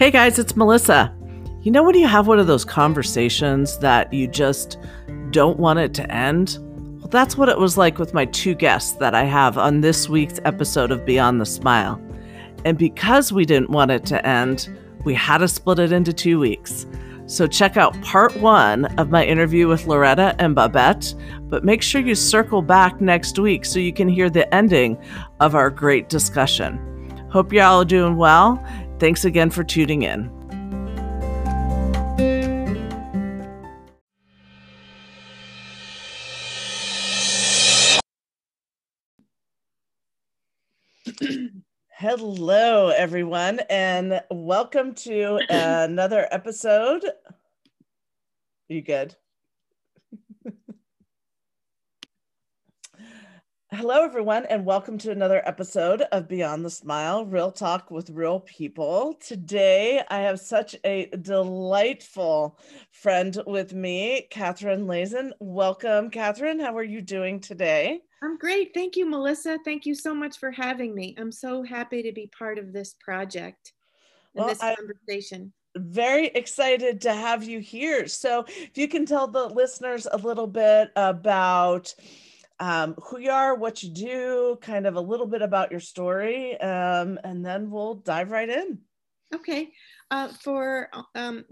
Hey guys, it's Melissa. You know when you have one of those conversations that you just don't want it to end? Well, that's what it was like with my two guests that I have on this week's episode of Beyond the Smile. And because we didn't want it to end, we had to split it into two weeks. So check out part one of my interview with Loretta and Babette, but make sure you circle back next week so you can hear the ending of our great discussion. Hope y'all are doing well. Thanks again for tuning in. Hello, everyone, and welcome to another episode. Are You good? Hello, everyone, and welcome to another episode of Beyond the Smile Real Talk with Real People. Today, I have such a delightful friend with me, Catherine Lazen. Welcome, Catherine. How are you doing today? I'm great. Thank you, Melissa. Thank you so much for having me. I'm so happy to be part of this project and well, this conversation. I'm very excited to have you here. So, if you can tell the listeners a little bit about um, who you are, what you do, kind of a little bit about your story, um, and then we'll dive right in. Okay. Uh, for, um,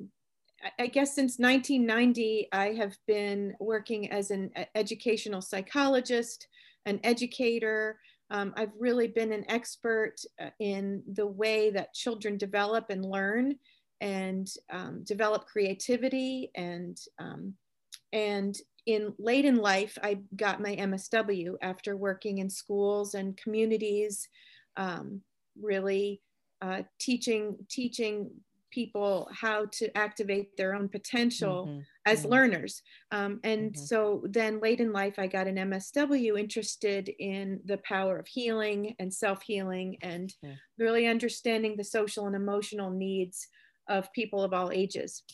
I guess since 1990, I have been working as an educational psychologist, an educator. Um, I've really been an expert uh, in the way that children develop and learn and um, develop creativity and um, and in late in life, I got my MSW after working in schools and communities, um, really uh, teaching teaching people how to activate their own potential mm-hmm. as mm-hmm. learners. Um, and mm-hmm. so then late in life, I got an MSW interested in the power of healing and self healing and yeah. really understanding the social and emotional needs of people of all ages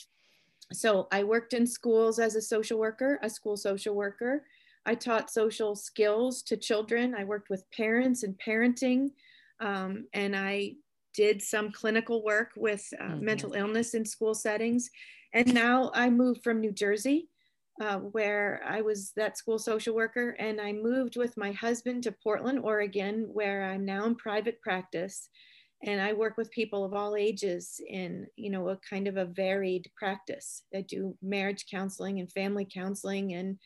so I worked in schools as a social worker, a school social worker. I taught social skills to children. I worked with parents and parenting, um, and I did some clinical work with uh, mm-hmm. mental illness in school settings. And now I moved from New Jersey, uh, where I was that school social worker, and I moved with my husband to Portland, Oregon, where I'm now in private practice and I work with people of all ages in, you know, a kind of a varied practice. I do marriage counseling and family counseling and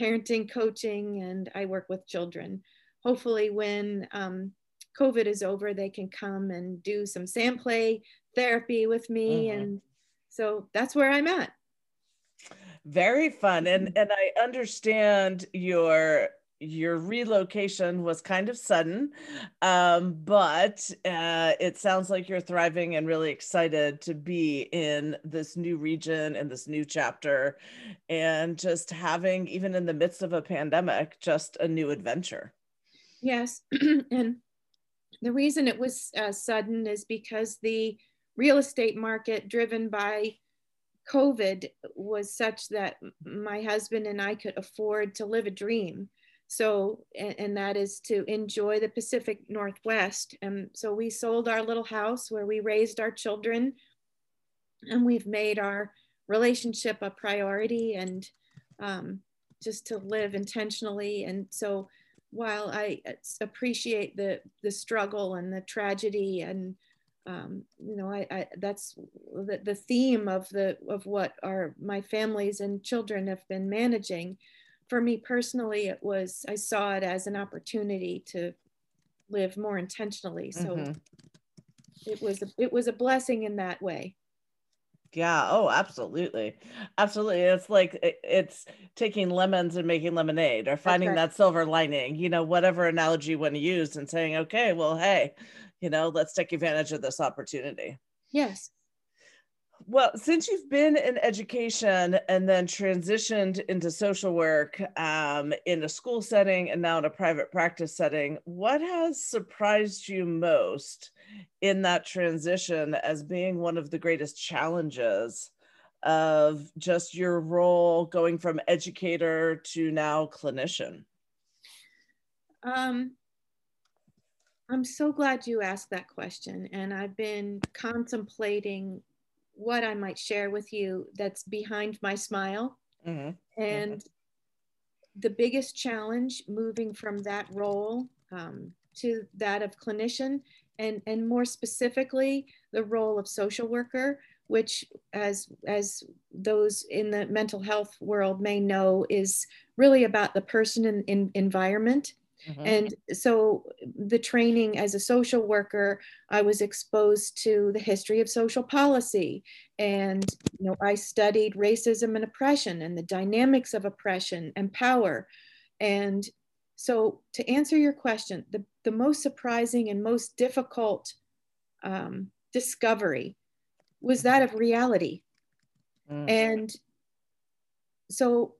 parenting coaching, and I work with children. Hopefully, when um, COVID is over, they can come and do some sand play therapy with me, mm-hmm. and so that's where I'm at. Very fun, and mm-hmm. and I understand your your relocation was kind of sudden, um, but uh, it sounds like you're thriving and really excited to be in this new region and this new chapter, and just having, even in the midst of a pandemic, just a new adventure. Yes. and the reason it was uh, sudden is because the real estate market, driven by COVID, was such that my husband and I could afford to live a dream so, and, and, that is to enjoy the Pacific Northwest. And so we sold our little house where we raised our children and we've made our relationship a priority and um, just to live intentionally. And so while I uh, appreciate the, the struggle and the tragedy and um, you know, I, I that's the, the theme of the of what our my families and children have been managing for me personally, it was, I saw it as an opportunity to live more intentionally. So mm-hmm. it was, a, it was a blessing in that way. Yeah. Oh, absolutely. Absolutely. It's like it's taking lemons and making lemonade or finding right. that silver lining, you know, whatever analogy you want to use and saying, okay, well, hey, you know, let's take advantage of this opportunity. Yes. Well, since you've been in education and then transitioned into social work um, in a school setting and now in a private practice setting, what has surprised you most in that transition as being one of the greatest challenges of just your role going from educator to now clinician? Um, I'm so glad you asked that question. And I've been contemplating what I might share with you that's behind my smile. Mm-hmm. And mm-hmm. the biggest challenge moving from that role um, to that of clinician, and, and more specifically, the role of social worker, which, as, as those in the mental health world may know, is really about the person and environment Mm-hmm. And so the training as a social worker, I was exposed to the history of social policy. And you know, I studied racism and oppression and the dynamics of oppression and power. And so to answer your question, the, the most surprising and most difficult um, discovery was that of reality. Mm. And so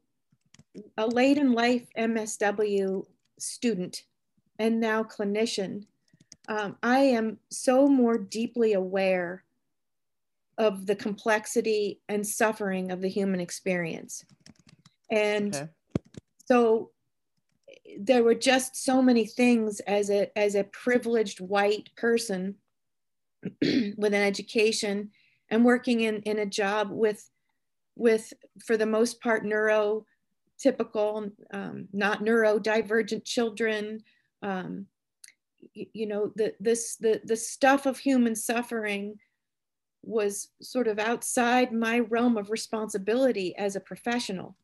a late in life MSW student and now clinician, um, I am so more deeply aware of the complexity and suffering of the human experience. And okay. so there were just so many things as a, as a privileged white person with an education and working in, in a job with, with, for the most part, neuro typical, um, not neurodivergent children. Um, you, you, know, the, this, the, the stuff of human suffering was sort of outside my realm of responsibility as a professional.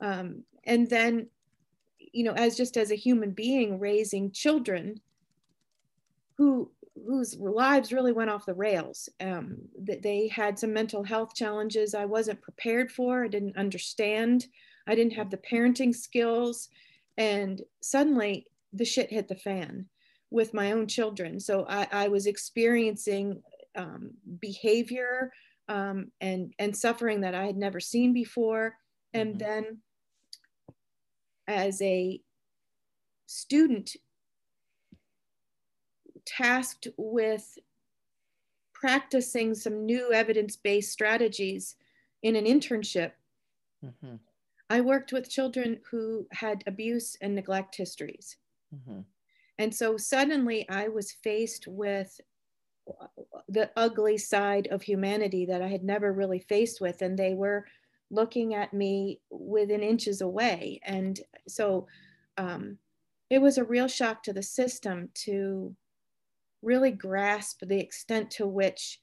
Um, and then, you know, as just as a human being raising children who whose lives really went off the rails. Um, they had some mental health challenges I wasn't prepared for. I didn't understand. I didn't have the parenting skills. And suddenly the shit hit the fan with my own children. So I, I was experiencing um, behavior um, and, and suffering that I had never seen before. And mm-hmm. then as a student tasked with practicing some new evidence-based strategies in an internship, mm-hmm. I worked with children who had abuse and neglect histories. Mm-hmm. And so suddenly I was faced with the ugly side of humanity that I had never really faced with. And they were looking at me within inches away. And so um, it was a real shock to the system to really grasp the extent to which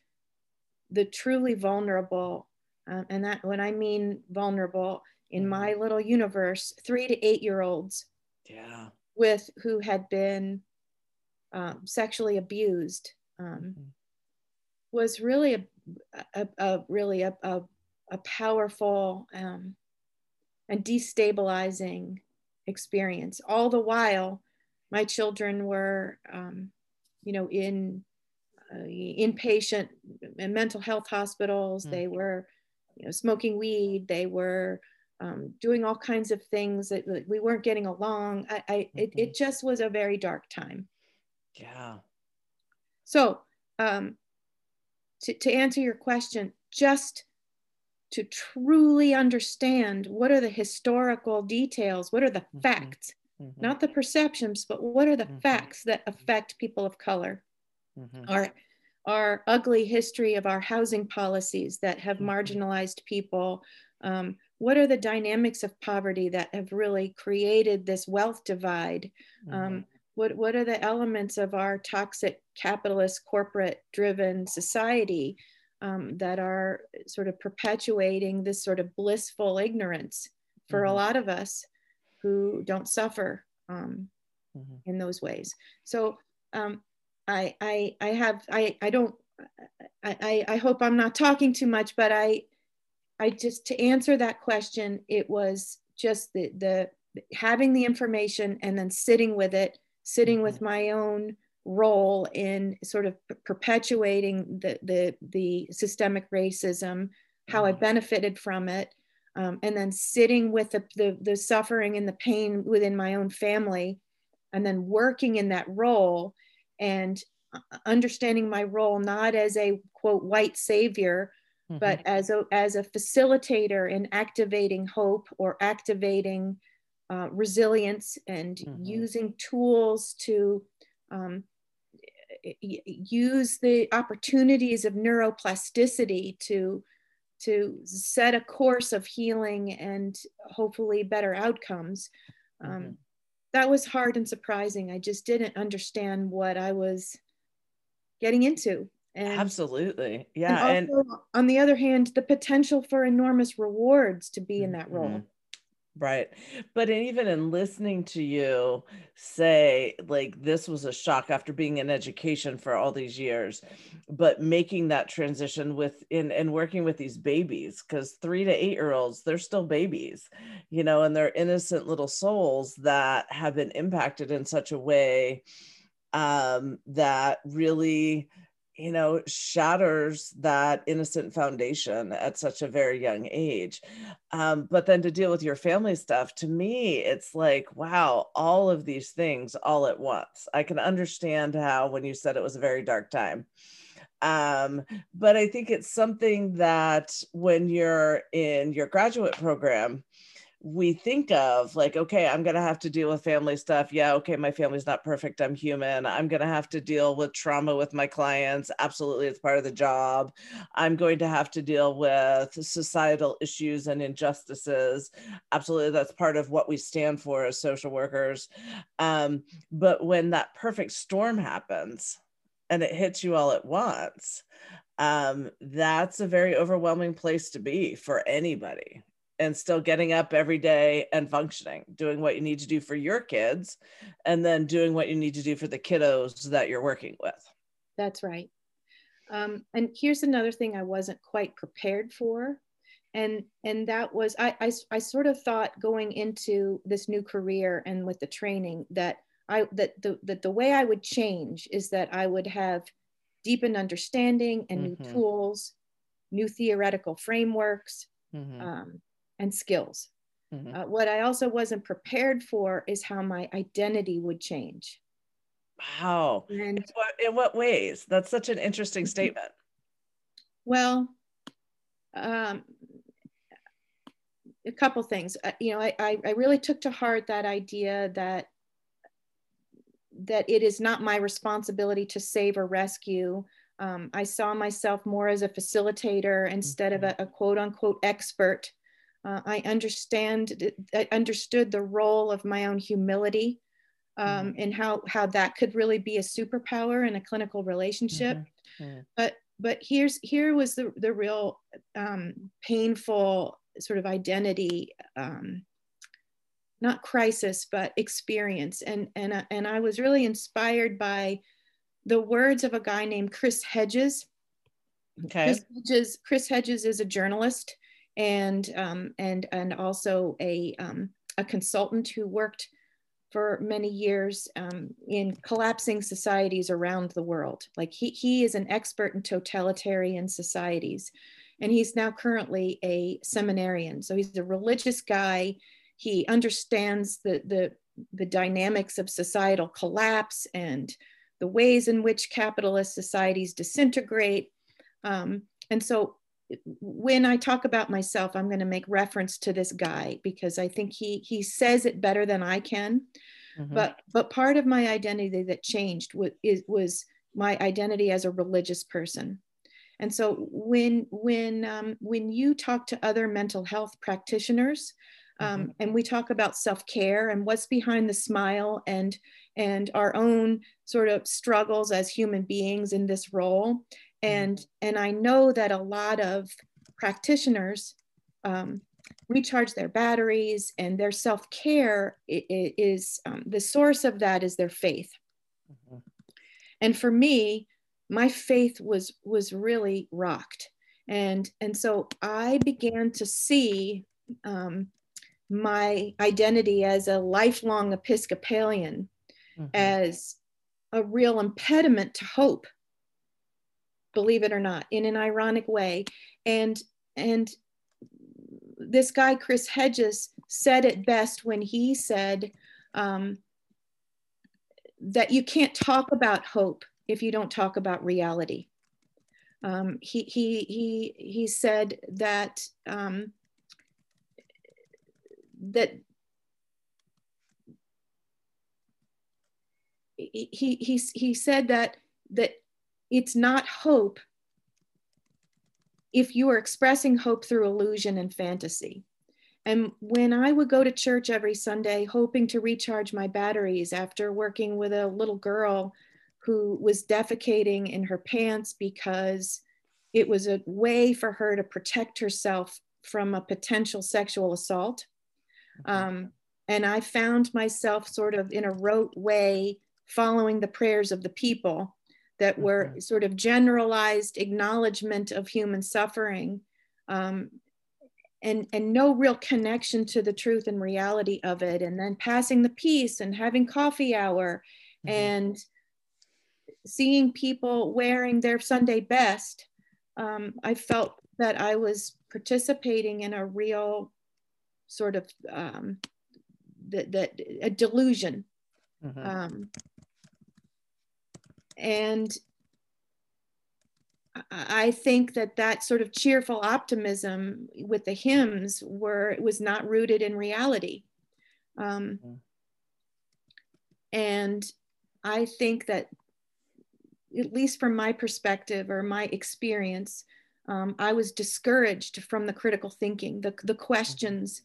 the truly vulnerable, uh, and that when I mean vulnerable, in mm-hmm. my little universe three to eight year olds yeah with who had been um, sexually abused um, mm-hmm. was really a, a, a really a, a, a powerful um, and destabilizing experience all the while my children were um, you know in uh, inpatient mental health hospitals mm-hmm. they were you know smoking weed they were um, doing all kinds of things that, that, we weren't getting along. I, I mm-hmm. it, it just was a very dark time. Yeah. So um, to, to answer your question, just to truly understand what are the historical details, what are the mm-hmm. facts, mm-hmm. not the perceptions, but what are the mm-hmm. facts that affect people of color. Mm-hmm. Our, our ugly history of our housing policies that have mm-hmm. marginalized people, um, what are the dynamics of poverty that have really created this wealth divide? Mm-hmm. Um, what, what are the elements of our toxic capitalist corporate driven society um, that are sort of perpetuating this sort of blissful ignorance for mm-hmm. a lot of us who don't suffer um, mm-hmm. in those ways? So um, I, I, I have, I, I don't, I, I hope I'm not talking too much, but I, I just to answer that question, it was just the the having the information and then sitting with it, sitting with mm-hmm. my own role in sort of perpetuating the the, the systemic racism, how I mm-hmm. benefited from it, um, and then sitting with the, the the suffering and the pain within my own family, and then working in that role and uh, understanding my role not as a quote white savior mm-hmm. but as a, as a facilitator in activating hope or activating uh, resilience and mm-hmm. using tools to um, use the opportunities of neuroplasticity to to set a course of healing and hopefully better outcomes um, mm-hmm. that was hard and surprising i just didn't understand what i was getting into and, Absolutely. Yeah. And, and, on the other hand, the potential for enormous rewards to be in that role. Mm-hmm. Right. But even in listening to you say, like, this was a shock after being in education for all these years, but making that transition with in and working with these babies, because three to eight year olds, they're still babies, you know, and they're innocent little souls that have been impacted in such a way um, that really you know, shatters that innocent foundation at such a very young age. Um, but then to deal with your family stuff, to me, it's like, wow, all of these things all at once. I can understand how when you said it was a very dark time. Um, but I think it's something that when you're in your graduate program, we think of like okay i'm going to have to deal with family stuff. Yeah okay my family's not perfect i'm human i'm going to have to deal with trauma with my clients absolutely it's part of the job. I'm going to have to deal with societal issues and injustices absolutely that's part of what we stand for as social workers. Um, but when that perfect storm happens and it hits you all at once um, that's a very overwhelming place to be for anybody and still getting up every day and functioning, doing what you need to do for your kids, and then doing what you need to do for the kiddos that you're working with. That's right. Um, and here's another thing I wasn't quite prepared for. And, and that was, I, I, I sort of thought going into this new career and with the training that I, that the, that the way I would change is that I would have deepened understanding and mm-hmm. new tools, new theoretical frameworks, mm-hmm. um, and skills. Mm-hmm. Uh, what I also wasn't prepared for is how my identity would change. Wow. And in what, in what ways? That's such an interesting mm-hmm. statement. Well, um, a couple things. Uh, you know, I, I, I really took to heart that idea that that it is not my responsibility to save or rescue. Um, I saw myself more as a facilitator instead mm-hmm. of a, a, quote unquote expert uh, I understand, I understood the role of my own humility um, mm-hmm. and how, how that could really be a superpower in a clinical relationship. Mm-hmm. Mm-hmm. But, but here's, here was the, the real um, painful sort of identity, um, not crisis, but experience. And, and, uh, and I was really inspired by the words of a guy named Chris Hedges. Okay. Chris Hedges, Chris Hedges is a journalist and um, and and also a um, a consultant who worked for many years um, in collapsing societies around the world. Like he he is an expert in totalitarian societies, and he's now currently a seminarian. So he's a religious guy. He understands the the the dynamics of societal collapse and the ways in which capitalist societies disintegrate. Um, and so when I talk about myself, I'm going to make reference to this guy because I think he he says it better than I can. Mm-hmm. But but part of my identity that changed was, was my identity as a religious person. And so when when um, when you talk to other mental health practitioners, um, mm-hmm. and we talk about self care and what's behind the smile and and our own sort of struggles as human beings in this role. And and i know that a lot of practitioners um, recharge their batteries and their self-care is um, the source of that is their faith mm-hmm. and for me my faith was was really rocked and and so i began to see um, my identity as a lifelong episcopalian mm-hmm. as a real impediment to hope believe it or not, in an ironic way. And and this guy Chris Hedges said it best when he said um, that you can't talk about hope if you don't talk about reality. Um, he he he he said that um, that he, he he said that that it's not hope if you are expressing hope through illusion and fantasy. And when I would go to church every Sunday, hoping to recharge my batteries after working with a little girl who was defecating in her pants because it was a way for her to protect herself from a potential sexual assault. Um, and I found myself sort of in a rote way following the prayers of the people that were mm-hmm. sort of generalized acknowledgement of human suffering um, and, and no real connection to the truth and reality of it. And then passing the peace and having coffee hour mm-hmm. and seeing people wearing their Sunday best, um, I felt that I was participating in a real sort of um, that, that a delusion. Mm-hmm. Um, and I think that that sort of cheerful optimism with the hymns were was not rooted in reality. Um. And I think that, at least from my perspective or my experience, um, I was discouraged from the critical thinking, the, the questions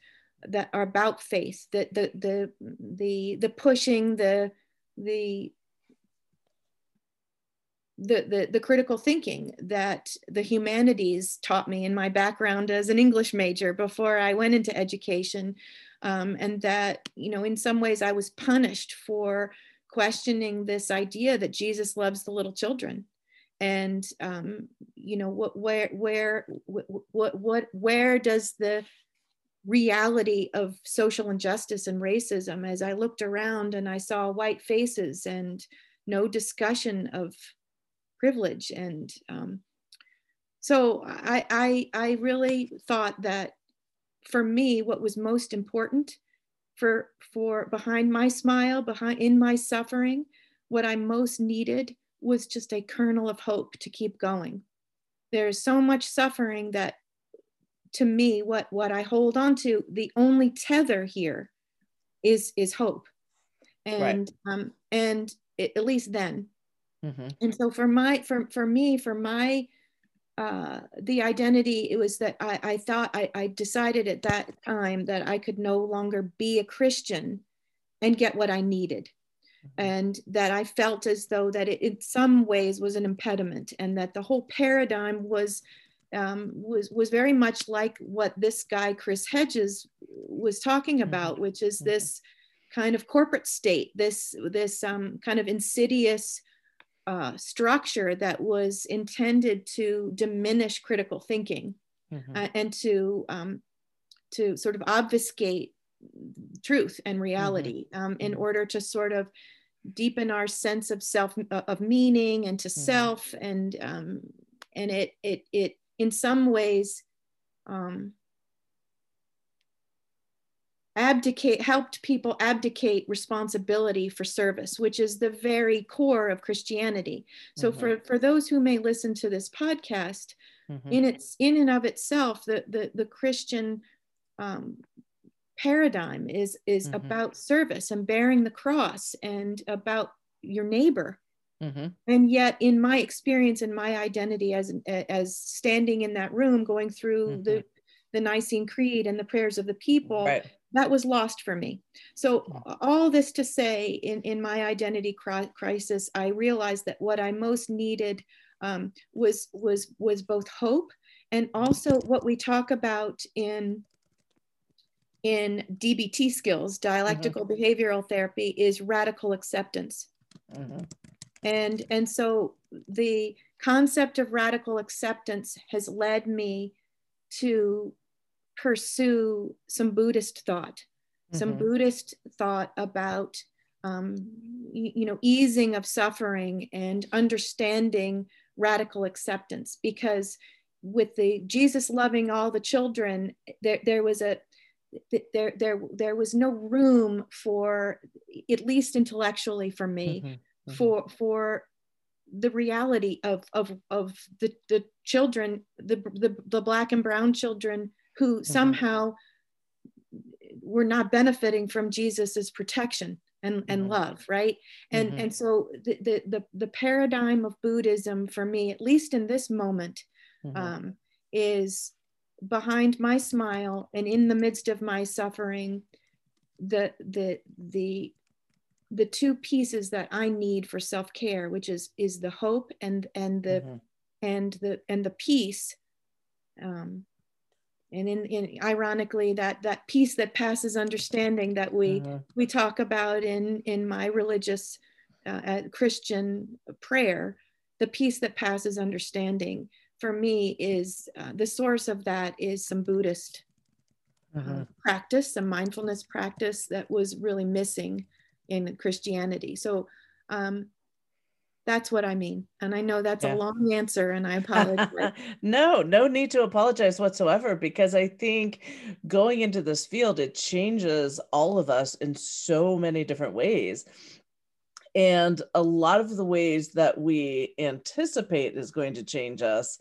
that are about faith, the, the, the, the, the pushing, the, the the, the, the critical thinking that the humanities taught me in my background as an English major before I went into education. Um, and that, you know, in some ways I was punished for questioning this idea that Jesus loves the little children. And, um, you know, what, where, where, what, what, where does the reality of social injustice and racism as I looked around and I saw white faces and no discussion of privilege. And um, so I, I i really thought that for me what was most important for for behind my smile behind in my suffering what i most needed was just a kernel of hope to keep going. There's so much suffering that to me what what i hold on to the only tether here is is hope. And right. um and it, at least then Mm-hmm. And so for my for for me for my uh, the identity it was that I, I thought I, I decided at that time that I could no longer be a Christian and get what I needed mm-hmm. and that I felt as though that it in some ways was an impediment and that the whole paradigm was um, was was very much like what this guy Chris Hedges was talking mm-hmm. about, which is mm-hmm. this kind of corporate state, this this um, kind of insidious uh, structure that was intended to diminish critical thinking mm-hmm. uh, and to um, to sort of obfuscate truth and reality mm-hmm. um, in mm-hmm. order to sort of deepen our sense of self uh, of meaning and to mm-hmm. self and um, and it it it in some ways um, abdicate helped people abdicate responsibility for service which is the very core of christianity so mm-hmm. for for those who may listen to this podcast mm-hmm. in its in and of itself the the, the christian um, paradigm is is mm-hmm. about service and bearing the cross and about your neighbor mm-hmm. and yet in my experience and my identity as as standing in that room going through the mm-hmm. the Nicene Creed and the prayers of the people, right that was lost for me. So hmm. all this to say, in, in my identity crisis, I realized that what I most needed um, was was was both hope and also what we talk about in in DBT skills, dialectical mm-hmm. behavioral therapy, is radical acceptance. Mm-hmm. And and so the concept of radical acceptance has led me to pursue some Buddhist thought, mm-hmm. some Buddhist thought about, um, you, you know, easing of suffering and understanding radical acceptance. Because with the Jesus loving all the children, there, there was a there, there, there was no room for, at least intellectually for me, mm-hmm. Mm-hmm. for for the reality of of of the the children, the, the the black and brown children who mm-hmm. somehow were not benefiting from Jesus's protection and, mm-hmm. and love right and mm-hmm. and so the, the, the the paradigm of buddhism for me at least in this moment mm-hmm. um, is behind my smile and in the midst of my suffering the the the the two pieces that i need for self-care which is is the hope and and the mm-hmm. and the and the peace um, and in, in ironically that that peace that passes understanding that we mm-hmm. we talk about in in my religious uh, christian prayer the peace that passes understanding for me is uh, the source of that is some buddhist mm-hmm. practice some mindfulness practice that was really missing in christianity so um, that's what I mean. And I know that's yeah. a long answer and I apologize. no, no need to apologize whatsoever because I think going into this field, it changes all of us in so many different ways. And a lot of the ways that we anticipate is going to change us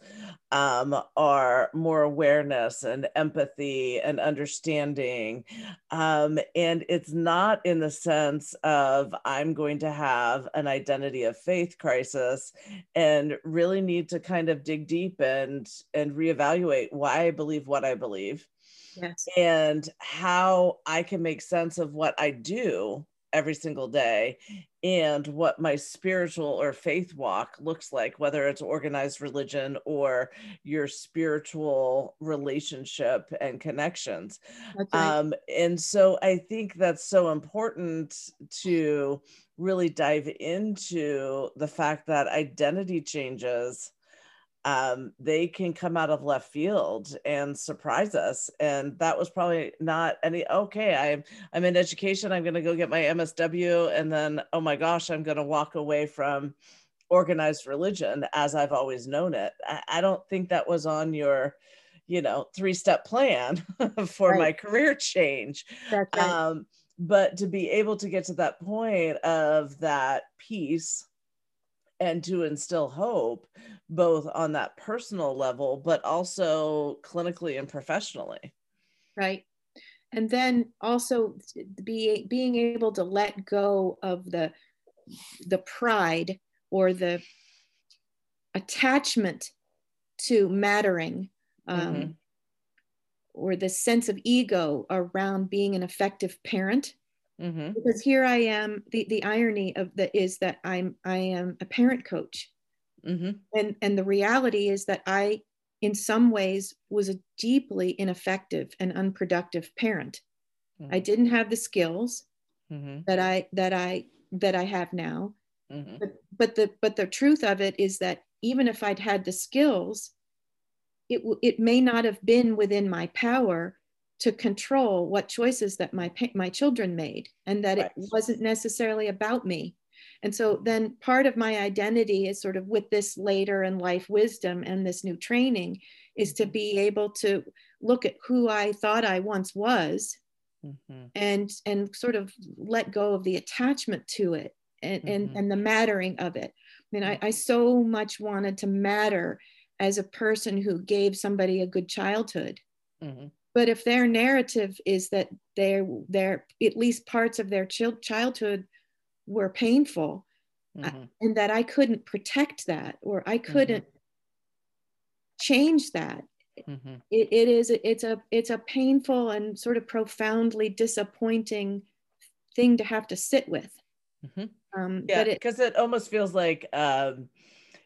um, are more awareness and empathy and understanding. Um, and it's not in the sense of I'm going to have an identity of faith crisis and really need to kind of dig deep and and reevaluate why I believe what I believe. Yes. And how I can make sense of what I do every single day and what my spiritual or faith walk looks like, whether it's organized religion or your spiritual relationship and connections. Um, and so I think that's so important to really dive into the fact that identity changes um, they can come out of left field and surprise us. And that was probably not any, okay, I'm, I'm in education. I'm going to go get my MSW. And then, oh my gosh, I'm going to walk away from organized religion as I've always known it. I, I don't think that was on your, you know, three step plan for right. my career change. Right. Um, but to be able to get to that point of that peace and to instill hope both on that personal level but also clinically and professionally. Right. And then also be, being able to let go of the the pride or the attachment to mattering um, mm-hmm. or the sense of ego around being an effective parent mm-hmm. because here i am the, the irony of that is that i'm i am a parent coach mm-hmm. and and the reality is that i in some ways was a deeply ineffective and unproductive parent mm-hmm. i didn't have the skills mm-hmm. that i that i that i have now mm-hmm. but, but the but the truth of it is that even if i'd had the skills it it may not have been within my power to control what choices that my my children made and that right. it wasn't necessarily about me and so then part of my identity is sort of with this later in life wisdom and this new training is to mm-hmm. be able to look at who i thought i once was mm-hmm. and and sort of let go of the attachment to it and mm-hmm. and, and the mattering of it i mean I, I so much wanted to matter as a person who gave somebody a good childhood mm-hmm but if their narrative is that they're, they're at least parts of their ch- childhood were painful mm-hmm. and that I couldn't protect that or I couldn't mm-hmm. change that, mm-hmm. it, it is it's a it's a painful and sort of profoundly disappointing thing to have to sit with. Mm-hmm. Um, yeah, because it, it, almost feels like um,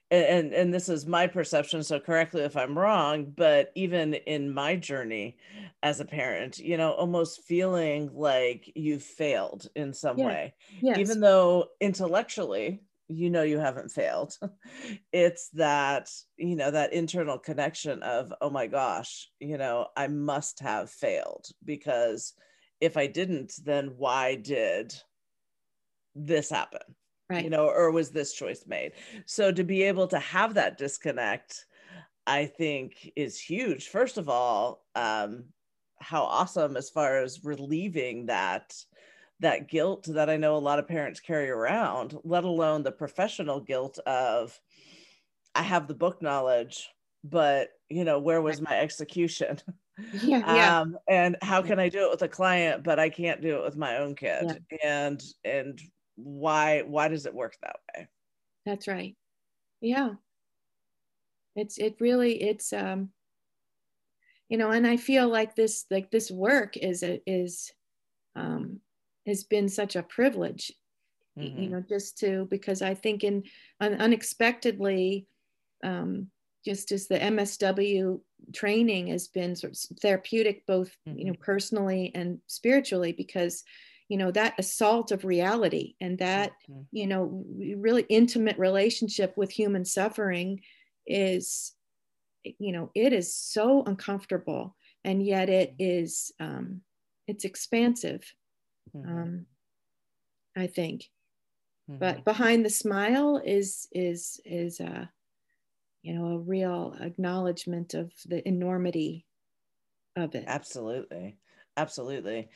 and and this is my perception so correctly if i'm wrong but even in my journey as a parent you know almost feeling like you've failed in some yeah. way yes. even though intellectually you know you haven't failed it's that you know that internal connection of oh my gosh you know i must have failed because if i didn't then why did this happen right. you know or was this choice made so to be able to have that disconnect i think is huge first of all um how awesome as far as relieving that that guilt that i know a lot of parents carry around let alone the professional guilt of i have the book knowledge but you know where was my execution Yeah, yeah. Um, and how can I do it with a client, but I can't do it with my own kid? Yeah. And and why why does it work that way? That's right. Yeah. It's it really it's um you know, and I feel like this like this work is a, is um has been such a privilege mm-hmm. you know just to because i think in un, unexpectedly um, just as the msw training has been sort of therapeutic both mm-hmm. you know mm-hmm. personally and spiritually because you know that assault of reality and that mm-hmm. you know really intimate relationship with human suffering is you know it is so uncomfortable and yet it mm-hmm. um, it's expansive mm-hmm. um, i think mm-hmm. but behind the smile is is is a uh, you know a real acknowledgement of the enormity of it absolutely absolutely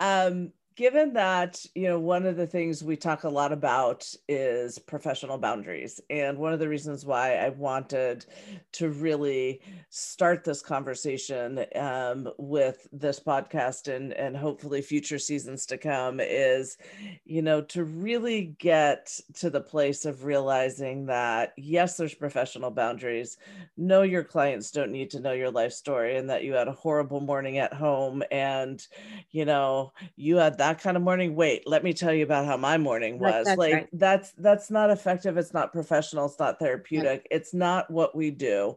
um given that you know one of the things we talk a lot about is professional boundaries and one of the reasons why i wanted to really start this conversation um, with this podcast and and hopefully future seasons to come is you know to really get to the place of realizing that yes there's professional boundaries. No your clients don't need to know your life story and that you had a horrible morning at home and you know you had that that kind of morning wait let me tell you about how my morning was that's like right. that's that's not effective it's not professional it's not therapeutic right. it's not what we do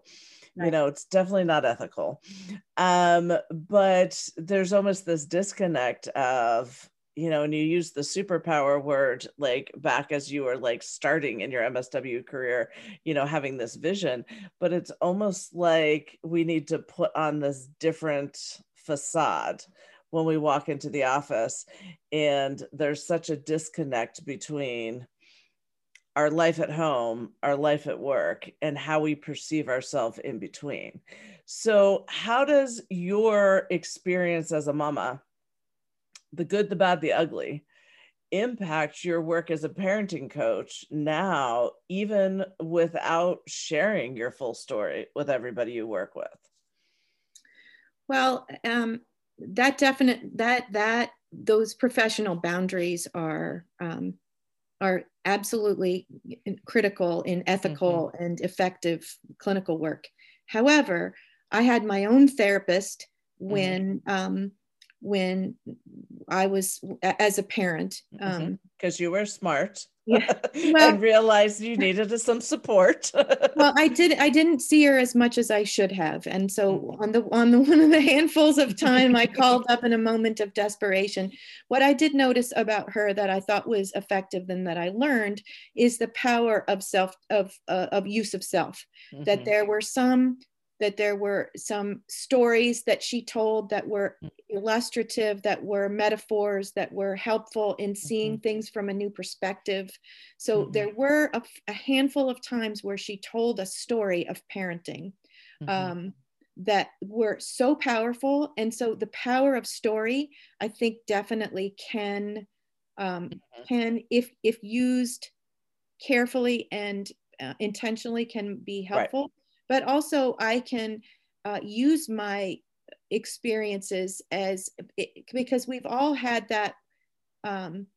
right. you know it's definitely not ethical um but there's almost this disconnect of you know, and you use the superpower word like back as you were like starting in your MSW career, you know, having this vision, but it's almost like we need to put on this different facade when we walk into the office and there's such a disconnect between our life at home, our life at work, and how we perceive ourselves in between. So, how does your experience as a mama, the good, the bad, the ugly, impact your work as a parenting coach now, even without sharing your full story with everybody you work with? Well, um, that definite that that those professional boundaries are um, are absolutely critical in ethical mm-hmm. and effective clinical work. However, I had my own therapist mm-hmm. when mm-hmm. um, when I was as a parent. Because um, mm-hmm. you were smart. Yeah. Well, and realized you needed some support. well, I did. I didn't see her as much as I should have, and so mm-hmm. on the on the one of the handfuls of time I called up in a moment of desperation. What I did notice about her that I thought was effective and that I learned is the power of self of uh, of use of self. Mm-hmm. That there were some that there were some stories that she told that were illustrative, that were metaphors, that were helpful in seeing mm-hmm. things from a new perspective. So mm-hmm. there were a, a, handful of times where she told a story of parenting. Mm-hmm. Um, that were so powerful and so the power of story i think definitely can um, mm-hmm. can if if used carefully and uh, intentionally can be helpful right but also I can uh, use my experiences as because we've all had that um,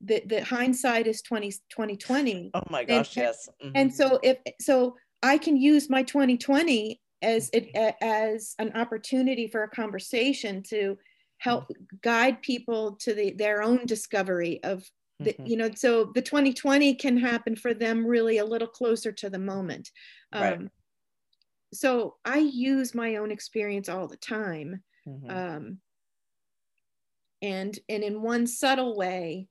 the, the hindsight is 20 2020 oh my gosh and, yes mm-hmm. and so if so i can use my 2020 as it as an opportunity for a conversation to help mm-hmm. guide people to the, their own discovery of the, mm-hmm. you know so the 2020 can happen for them really a little closer to the moment um, right so I use my own experience all the time. Mm-hmm. Um, and and in one subtle way,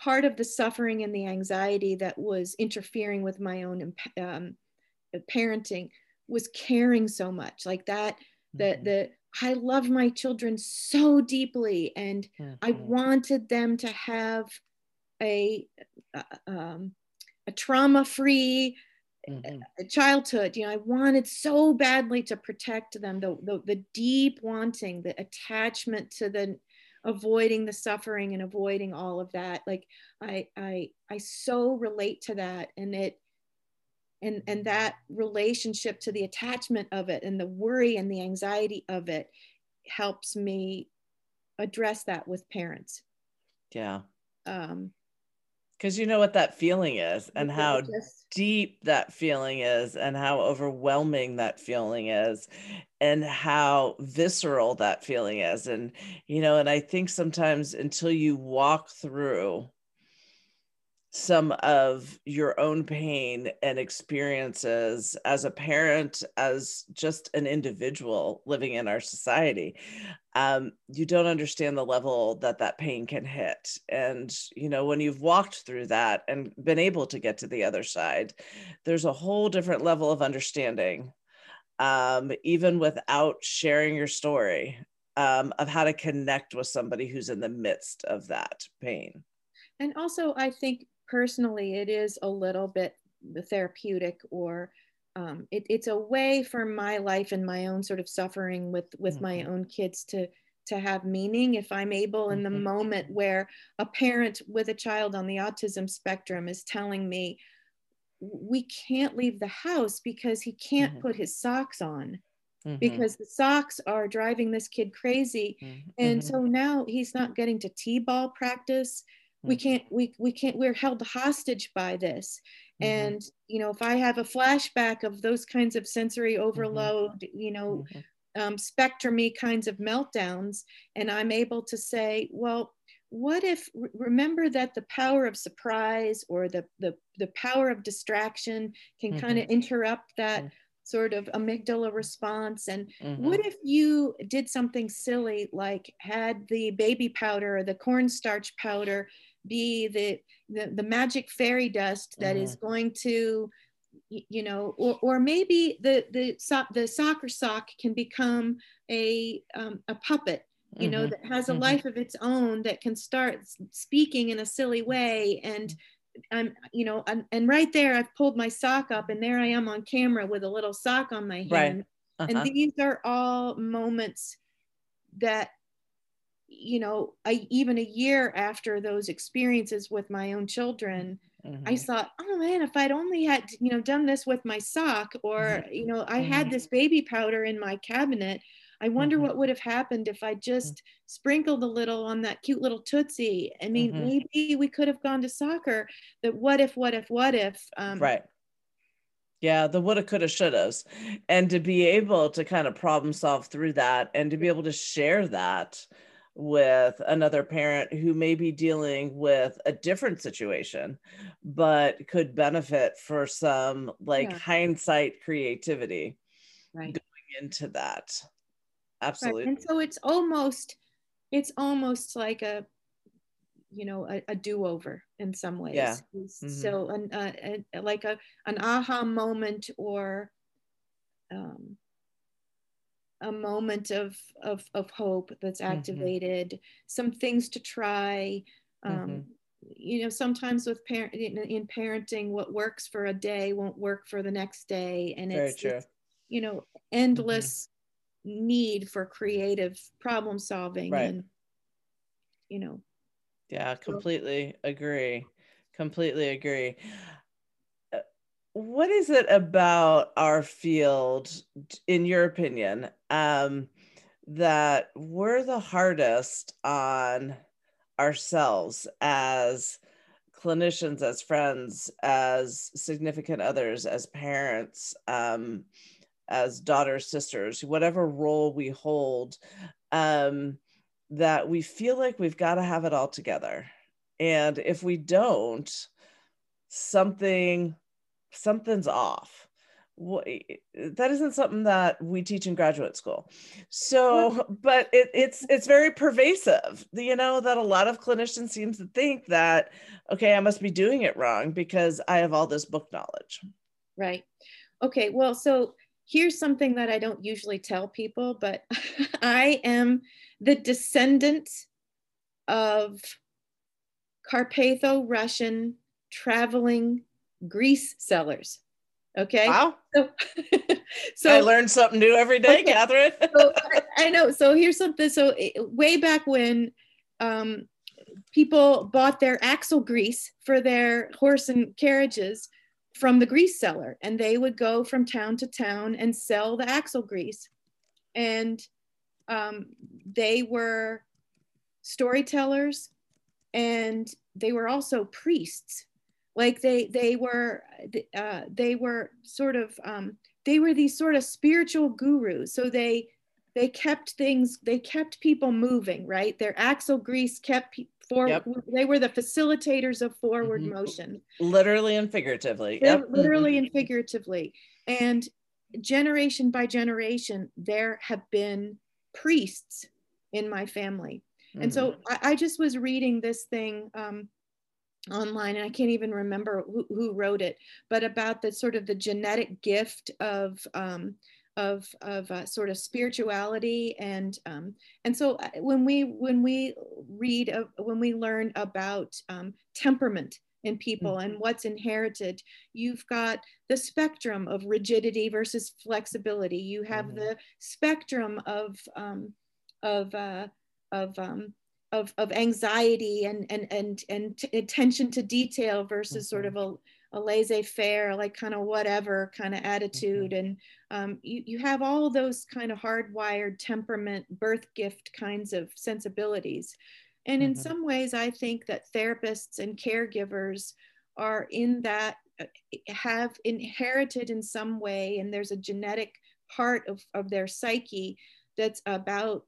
part of the suffering and the anxiety that was interfering with my own um, parenting was caring so much like that mm-hmm. the the I love my children so deeply and mm-hmm. I wanted them to have a, a, um, a trauma free mm-hmm. childhood you know i wanted so badly to protect them the, the, the deep wanting the attachment to the avoiding the suffering and avoiding all of that. Like i i i so relate to that and it and and that relationship to the attachment of it and the worry and the anxiety of it helps me address that with parents. Yeah. Um because you know what that feeling is and how just, deep that feeling is and how overwhelming that feeling is and how visceral that feeling is and you know and i think sometimes until you walk through some of your own pain and experiences as a parent, as just an individual living in our society, um, you don't understand the level that that pain can hit. And, you know, when you've walked through that and been able to get to the other side, there's a whole different level of understanding, um, even without sharing your story. Um, of how to connect with somebody who's in the midst of that pain. And also, I think personally, it is a little bit therapeutic or um, it, it's a way for my life and my own sort of suffering with with mm-hmm. my own kids to to have meaning if i'm able in the mm-hmm. moment where a parent with a child on the autism spectrum is telling me we can't leave the house because he can't mm-hmm. put his socks on mm-hmm. because the socks are driving this kid crazy mm-hmm. and so now he's not getting to t-ball practice we mm. can't we, we can't we're held hostage by this mm-hmm. and you know if i have a flashback of those kinds of sensory mm-hmm. overload mm-hmm. you know mm-hmm. um, spectrumy kinds of meltdowns and i'm able to say well what if remember that the power of surprise or the the, the power of distraction can kind of mm-hmm. interrupt that sort of amygdala response. And mm-hmm. what if you did something silly like had the baby powder or the cornstarch powder be the the, the magic fairy dust that mm-hmm. is going to you know or, or maybe the the so- the soccer sock can become a um, a puppet you know mm-hmm. that has a mm-hmm. life of its own that can start speaking in a silly way and i'm you know I'm, and right there i've pulled my sock up and there i am on camera with a little sock on my hand right. uh-huh. and these are all moments that you know I, even a year after those experiences with my own children mm-hmm. i thought oh man if i'd only had you know done this with my sock or mm-hmm. you know i had mm-hmm. this baby powder in my cabinet i wonder mm-hmm. what would have happened if i mm. just sprinkled a little on that cute little tootsie i mean mm-hmm. maybe we could have gone to soccer that what if what if what if um, right yeah, the woulda, coulda, shouldas. And to be able to kind of problem solve through that and to be able to share that with another parent who may be dealing with a different situation but could benefit for some like yeah. hindsight creativity right. going into that absolutely right. and so it's almost it's almost like a you know a, a do-over in some ways yeah. Mm-hmm. so an, uh, a, like a an aha moment or um, a moment of of, of hope that's mm-hmm. activated mm-hmm. some things to try um, mm-hmm. you know sometimes with parent in, in, parenting what works for a day won't work for the next day and it's, it's, you know endless mm-hmm. need for creative problem solving right. and you know yeah completely agree completely agree what is it about our field in your opinion um, that we're the hardest on ourselves as clinicians as friends as significant others as parents um, as daughters sisters whatever role we hold um, that we feel like we've got to have it all together? And if we don't something something's off. Eh, eh, that isn't something that we teach in graduate school. So but it, it's it's very pervasive you know that a lot of clinicians seem to think that okay i must be doing it wrong because i have all this book knowledge. Right. Okay well so here's something that i don't usually tell people but i am the descendant of carpatho russian traveling grease sellers. Okay. Wow. So, so I learn something new every day, okay. Catherine. so I, I, know. So here's something. So eh, way back when um, people bought their axle grease for their horse and carriages from the grease seller and they would go from town to town and sell the axle grease and um, they were storytellers and they were also priests like they they were uh, they were sort of um, they were these sort of spiritual gurus so they they kept things they kept people moving right their axle grease kept for yep. they were the facilitators of forward mm-hmm. motion literally and figuratively yep. literally mm-hmm. and figuratively and generation by generation there have been priests in my family mm-hmm. and so mm-hmm. I, I, just was reading this thing um, online and i can't even remember who, who, wrote it but about the sort of the genetic gift of um, of, of uh, sort of spirituality and um, and so uh, when we when we read uh, when we learn about um, temperament in people mm-hmm. and what's inherited you've got the spectrum of rigidity versus flexibility you have mm-hmm. the spectrum of um, of uh, of um, of, of anxiety and and and and attention to detail versus mm-hmm. sort of a a laissez-faire, like kind of whatever kind of attitude. Mm-hmm. And um, you, you have all those kind of hardwired temperament, birth gift kinds of sensibilities. And in mm-hmm. some ways, I think that therapists and caregivers are in that, uh, have inherited in some way, and there's a genetic part of, of their psyche that's about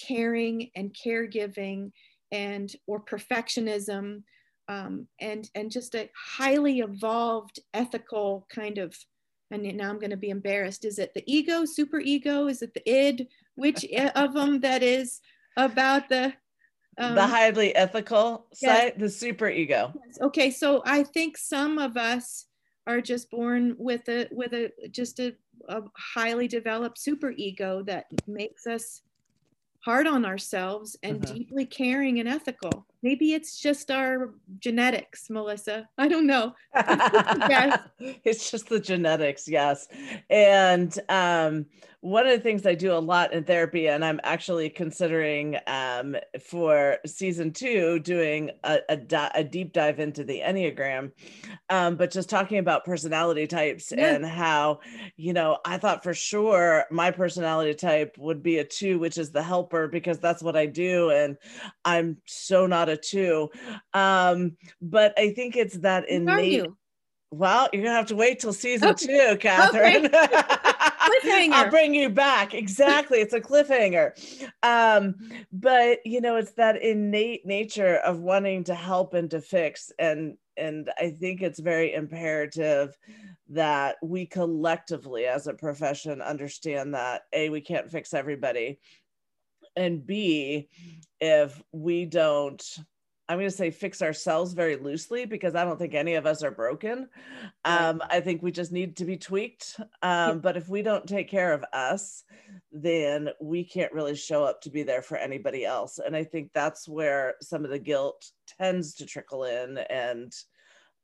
caring and caregiving and or perfectionism um, and and just a highly evolved ethical kind of and now i'm going to be embarrassed is it the ego super ego is it the id which of them that is about the um, the highly ethical yes. side the super ego yes. okay so i think some of us are just born with a with a just a, a highly developed super ego that makes us hard on ourselves and uh-huh. deeply caring and ethical. Maybe it's just our genetics, Melissa. I don't know. yes. It's just the genetics, yes. And um, one of the things I do a lot in therapy, and I'm actually considering um, for season two doing a, a, di- a, deep dive into the Enneagram, um, but just talking about personality types yeah. and how, you know, I thought for sure my personality type would be a two, which is the helper, because that's what I do. And I'm so not a two. Um, but I think it's that innate. You? Well, you're gonna have to wait till season okay. two, Catherine. Okay. I'll bring you back. Exactly. It's a cliffhanger. Um, but you know, it's that innate nature of wanting to help and to fix. And and I think it's very imperative that we collectively as a profession understand that A, we can't fix everybody. And B, if we don't I'm going to say fix ourselves very loosely because I don't think any of us are broken. Um, I think we just need to be tweaked. Um, but if we don't take care of us, then we can't really show up to be there for anybody else. And I think that's where some of the guilt tends to trickle in and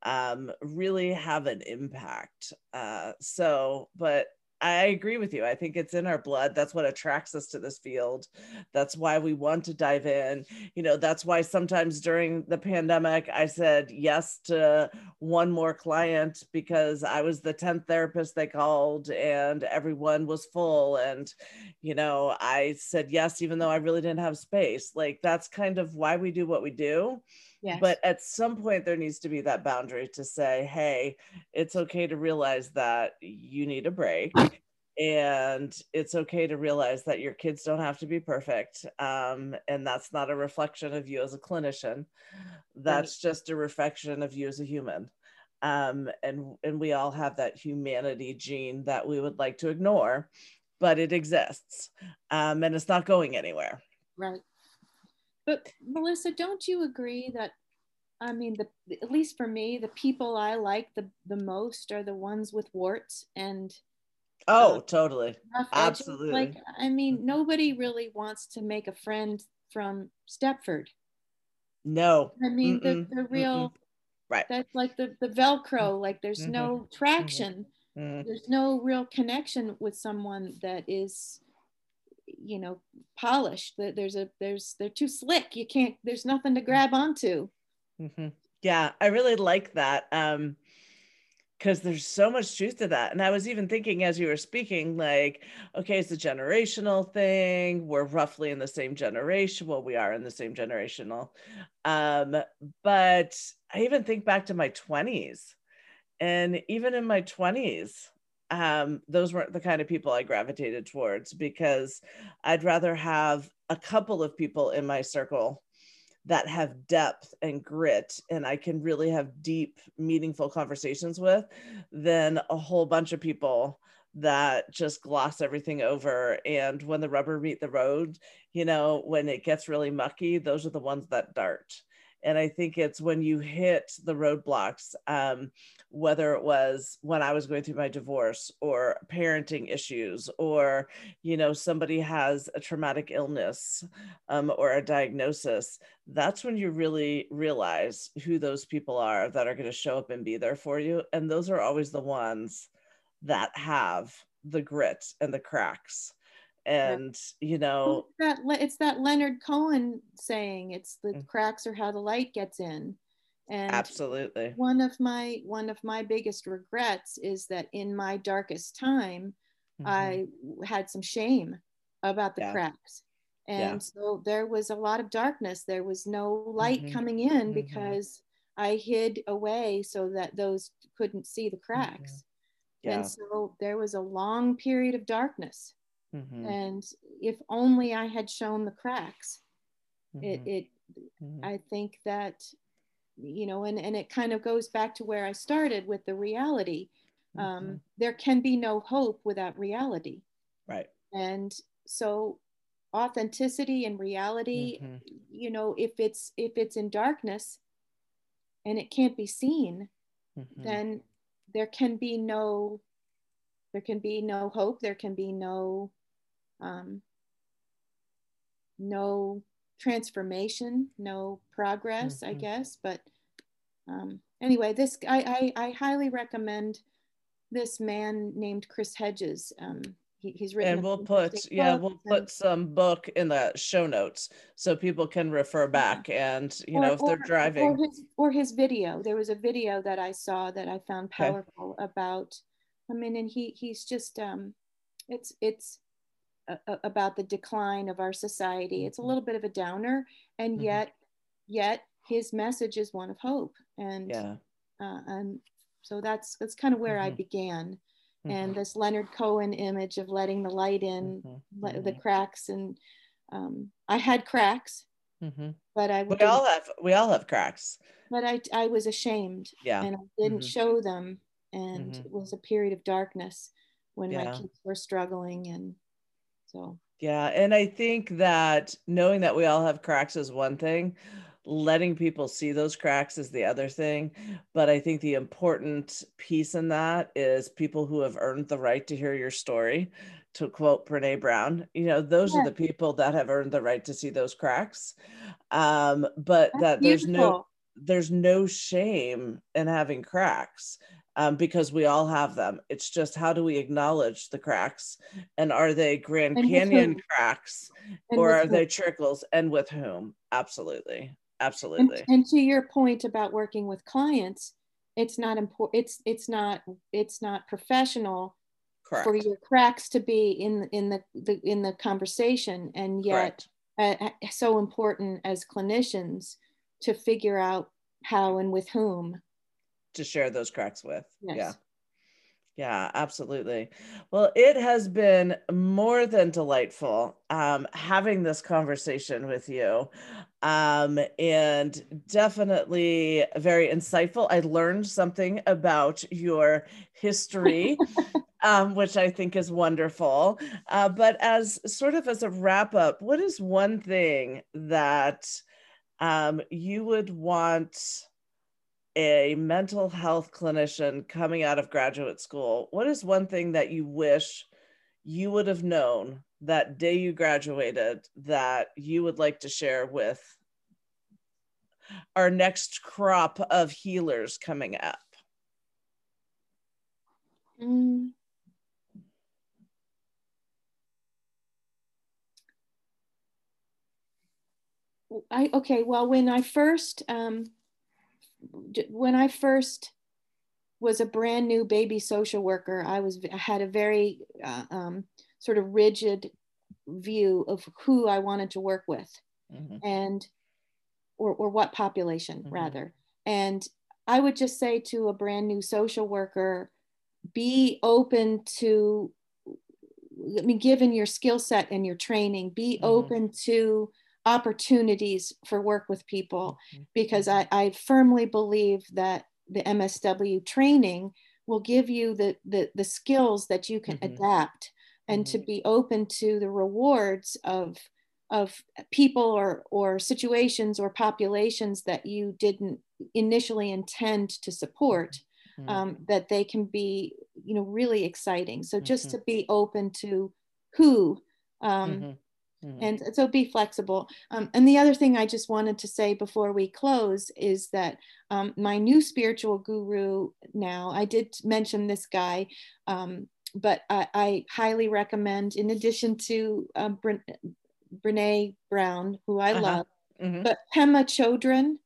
um, really have an impact. Uh, so, but I agree with you. I think it's in our blood. That's what attracts us to this field. That's why we want to dive in. You know, that's why sometimes during the pandemic, I said yes to one more client because I was the 10th therapist they called and everyone was full. And, you know, I said yes, even though I really didn't have space. Like that's kind of why we do what we do. Yes. But at some point, there needs to be that boundary to say, hey, it's okay to realize that you need a break. And it's okay to realize that your kids don't have to be perfect. Um, and that's not a reflection of you as a clinician. That's right. just a reflection of you as a human. Um, and, and we all have that humanity gene that we would like to ignore, but it exists um, and it's not going anywhere. Right. But Melissa, don't you agree that I mean, the at least for me, the people I like the the most are the ones with warts and. Oh, uh, totally, absolutely. Like, I mean, nobody really wants to make a friend from Stepford. No. I mean, the, the real. Mm-mm. Right. That's like the the Velcro. Like, there's mm-hmm. no traction. Mm-hmm. There's no real connection with someone that is you know polished there's a there's they're too slick you can't there's nothing to grab onto mm-hmm. yeah i really like that um because there's so much truth to that. And I was even thinking as you were speaking, like, okay, it's a generational thing. We're roughly in the same generation. Well, we are in the same generational. Um, but I even think back to my 20s. And even in my 20s, um, those weren't the kind of people I gravitated towards because I'd rather have a couple of people in my circle that have depth and grit and I can really have deep, meaningful conversations with than a whole bunch of people that just gloss everything over. And when the rubber meet the road, you know, when it gets really mucky, those are the ones that dart and i think it's when you hit the roadblocks um, whether it was when i was going through my divorce or parenting issues or you know somebody has a traumatic illness um, or a diagnosis that's when you really realize who those people are that are going to show up and be there for you. And those are always the ones that have the grit and the cracks and you know it's that it's that leonard cohen saying it's the mm. cracks are how the light gets in and absolutely one of my one of my biggest regrets is that in my darkest time mm-hmm. i had some shame about the yeah. cracks and yeah. so there was a lot of darkness there was no light mm-hmm. coming in mm-hmm. because i hid away so that those couldn't see the mm-hmm. cracks yeah. and so there was a long period of darkness Mm-hmm. And if only I had shown the cracks, mm-hmm. it, it mm-hmm. I think that, you know, and, and it kind of goes back to where I started with the reality. Um, mm-hmm. there can be no hope without reality. Right. And so authenticity and reality, mm-hmm. you know, if it's, if it's in darkness and it can't be seen, mm-hmm. then there can be no there can be no hope there can be no um, no transformation, no progress, mm-hmm. I guess. But um, anyway, this I, I, I, highly recommend this man named Chris Hedges. Um, he, he's written, and we'll put yeah, we'll put some book in the show notes so people can refer back. And you or, know, if they're driving, or his, or his video. There was a video that I saw that I found powerful okay. about. I mean, and he he's just um, it's it's about the decline of our society. It's a mm-hmm. little bit of a downer, and mm-hmm. yet, yet his message is one of hope. And yeah. uh, and so that's that's kind of where mm-hmm. I began. And mm-hmm. this Leonard Cohen image of letting the light in, mm-hmm. the mm-hmm. cracks, and um, I had cracks, but I we all have we all have cracks. But I I was ashamed, yeah, and I didn't show them, and it was a period of darkness when yeah. my kids were struggling and so, yeah. And I think that knowing that we all have cracks is one thing, letting people see those cracks is the other thing. But I think the important piece in that is people who have earned the right to hear your story. To quote Brene Brown, you know, those yeah. are the people that have earned the right to see those cracks. Um, but That's that there's beautiful. no there's no shame in having cracks um, because we all have them. It's just how do we acknowledge the cracks, and are they Grand and Canyon cracks, and or are they trickles, and with whom? Absolutely, absolutely. And, and, to your point about working with clients, it's not important. It's it's not it's not professional Correct. for your cracks to be in in the, the in the conversation, and yet uh, uh, so important as clinicians to figure out how and with whom to share those cracks with. Yes. Yeah. Yeah, absolutely. Well, it has been more than delightful um, having this conversation with you. Um, and definitely very insightful. I learned something about your history, um, which I think is wonderful. Uh, but as sort of as a wrap up, what is one thing that um, you would want? A mental health clinician coming out of graduate school, what is one thing that you wish you would have known that day you graduated that you would like to share with our next crop of healers coming up? Mm. I okay. Well, when I first um, when I first was a brand new baby social worker, I was I had a very uh, um, sort of rigid view of who I wanted to work with, mm-hmm. and or or what population mm-hmm. rather. And I would just say to a brand new social worker, be open to I mean, given your skill set and your training, be mm-hmm. open to opportunities for work with people mm-hmm. because I, I firmly believe that the MSW training will give you the, the, the skills that you can mm-hmm. adapt and to mm-hmm. be open to the rewards of, of people or, or situations or populations that you didn't initially intend to support. Mm-hmm. Um, that they can be you know really exciting so just mm-hmm. to be open to who um, mm-hmm. And so be flexible um, and the other thing i just wanted to say before we close is that um, my new spiritual guru now i did mention this guy um, but I, I, highly recommend in addition to uh, brene brown who i uh-huh. love mm-hmm. but pema chodron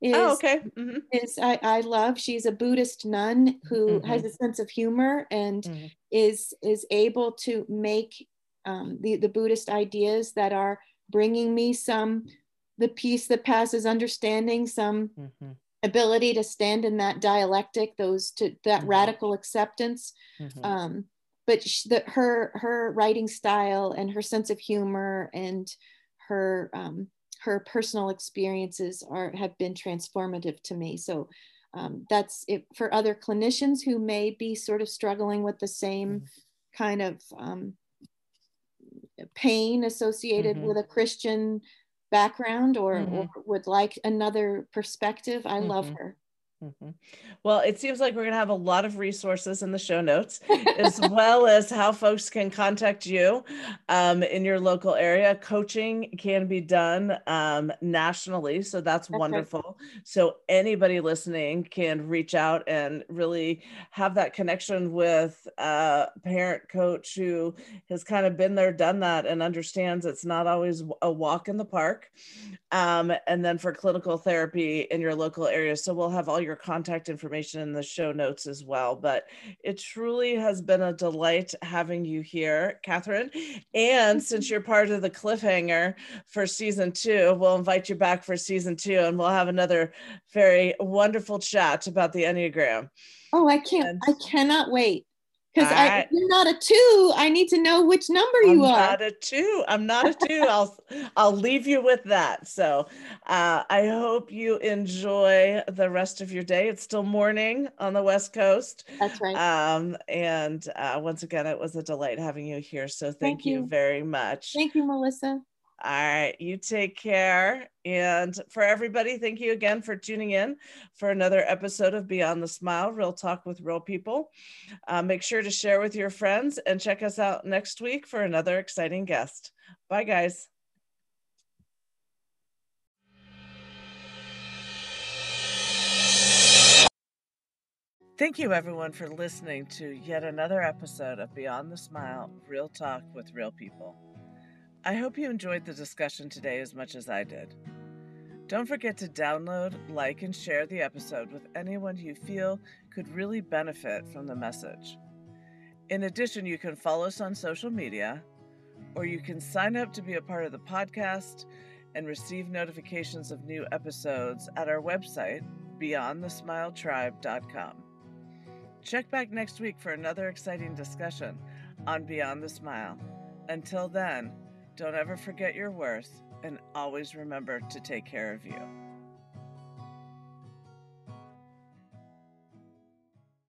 is oh, okay. Mm-hmm. is I, I love she's a buddhist nun who mm-hmm. has a sense of humor and mm-hmm. is is able to make um, the the buddhist ideas that are bringing me some the peace that passes understanding some mm-hmm. ability to stand in that dialectic those to that mm-hmm. radical acceptance mm-hmm. um, but she, the, her her writing style and her sense of humor and her um, her personal experiences are have been transformative to me. So um, that's it for other clinicians who may be sort of struggling with the same mm-hmm. kind of um, pain associated mm-hmm. with a Christian background or, mm-hmm. or, would like another perspective. I love mm-hmm. her. Mm-hmm. Well, it seems like we're going to have a lot of resources in the show notes, as well as how folks can contact you um, in your local area. Coaching can be done um, nationally, so that's, that's wonderful. Right. So anybody listening can reach out and really have that connection with a parent coach who has kind of been there, done that, and understands it's not always a walk in the park. Um, and then for clinical therapy in your local area. So we'll have all your your contact information in the show notes as well. But it truly has been a delight having you here, Catherine. And since you're part of the cliffhanger for season two, we'll invite you back for season two and we'll have another very wonderful chat about the Enneagram. Oh, I can't, and, I cannot wait because I, you're not a two. I need to know which number you I'm are. Not a two. I'm not a two. I'll I'll leave you with that. So uh, I hope you enjoy the rest of your day. It's still morning on the West Coast. That's right. Um, and uh, once again, it was a delight having you here. So thank, thank you. you very much. Thank you, Melissa. All right, you take care. And for everybody, thank you again for tuning in for another episode of Beyond the Smile Real Talk with Real People. Uh, make sure to share with your friends and check us out next week for another exciting guest. Bye, guys. Thank you, everyone, for listening to yet another episode of Beyond the Smile Real Talk with Real People. I hope you enjoyed the discussion today as much as I did. Don't forget to download, like, and share the episode with anyone you feel could really benefit from the message. In addition, you can follow us on social media, or you can sign up to be a part of the podcast and receive notifications of new episodes at our website, beyondthesmiletribe.com. Check back next week for another exciting discussion on Beyond the Smile. Until then, don't ever forget your worth and always remember to take care of you.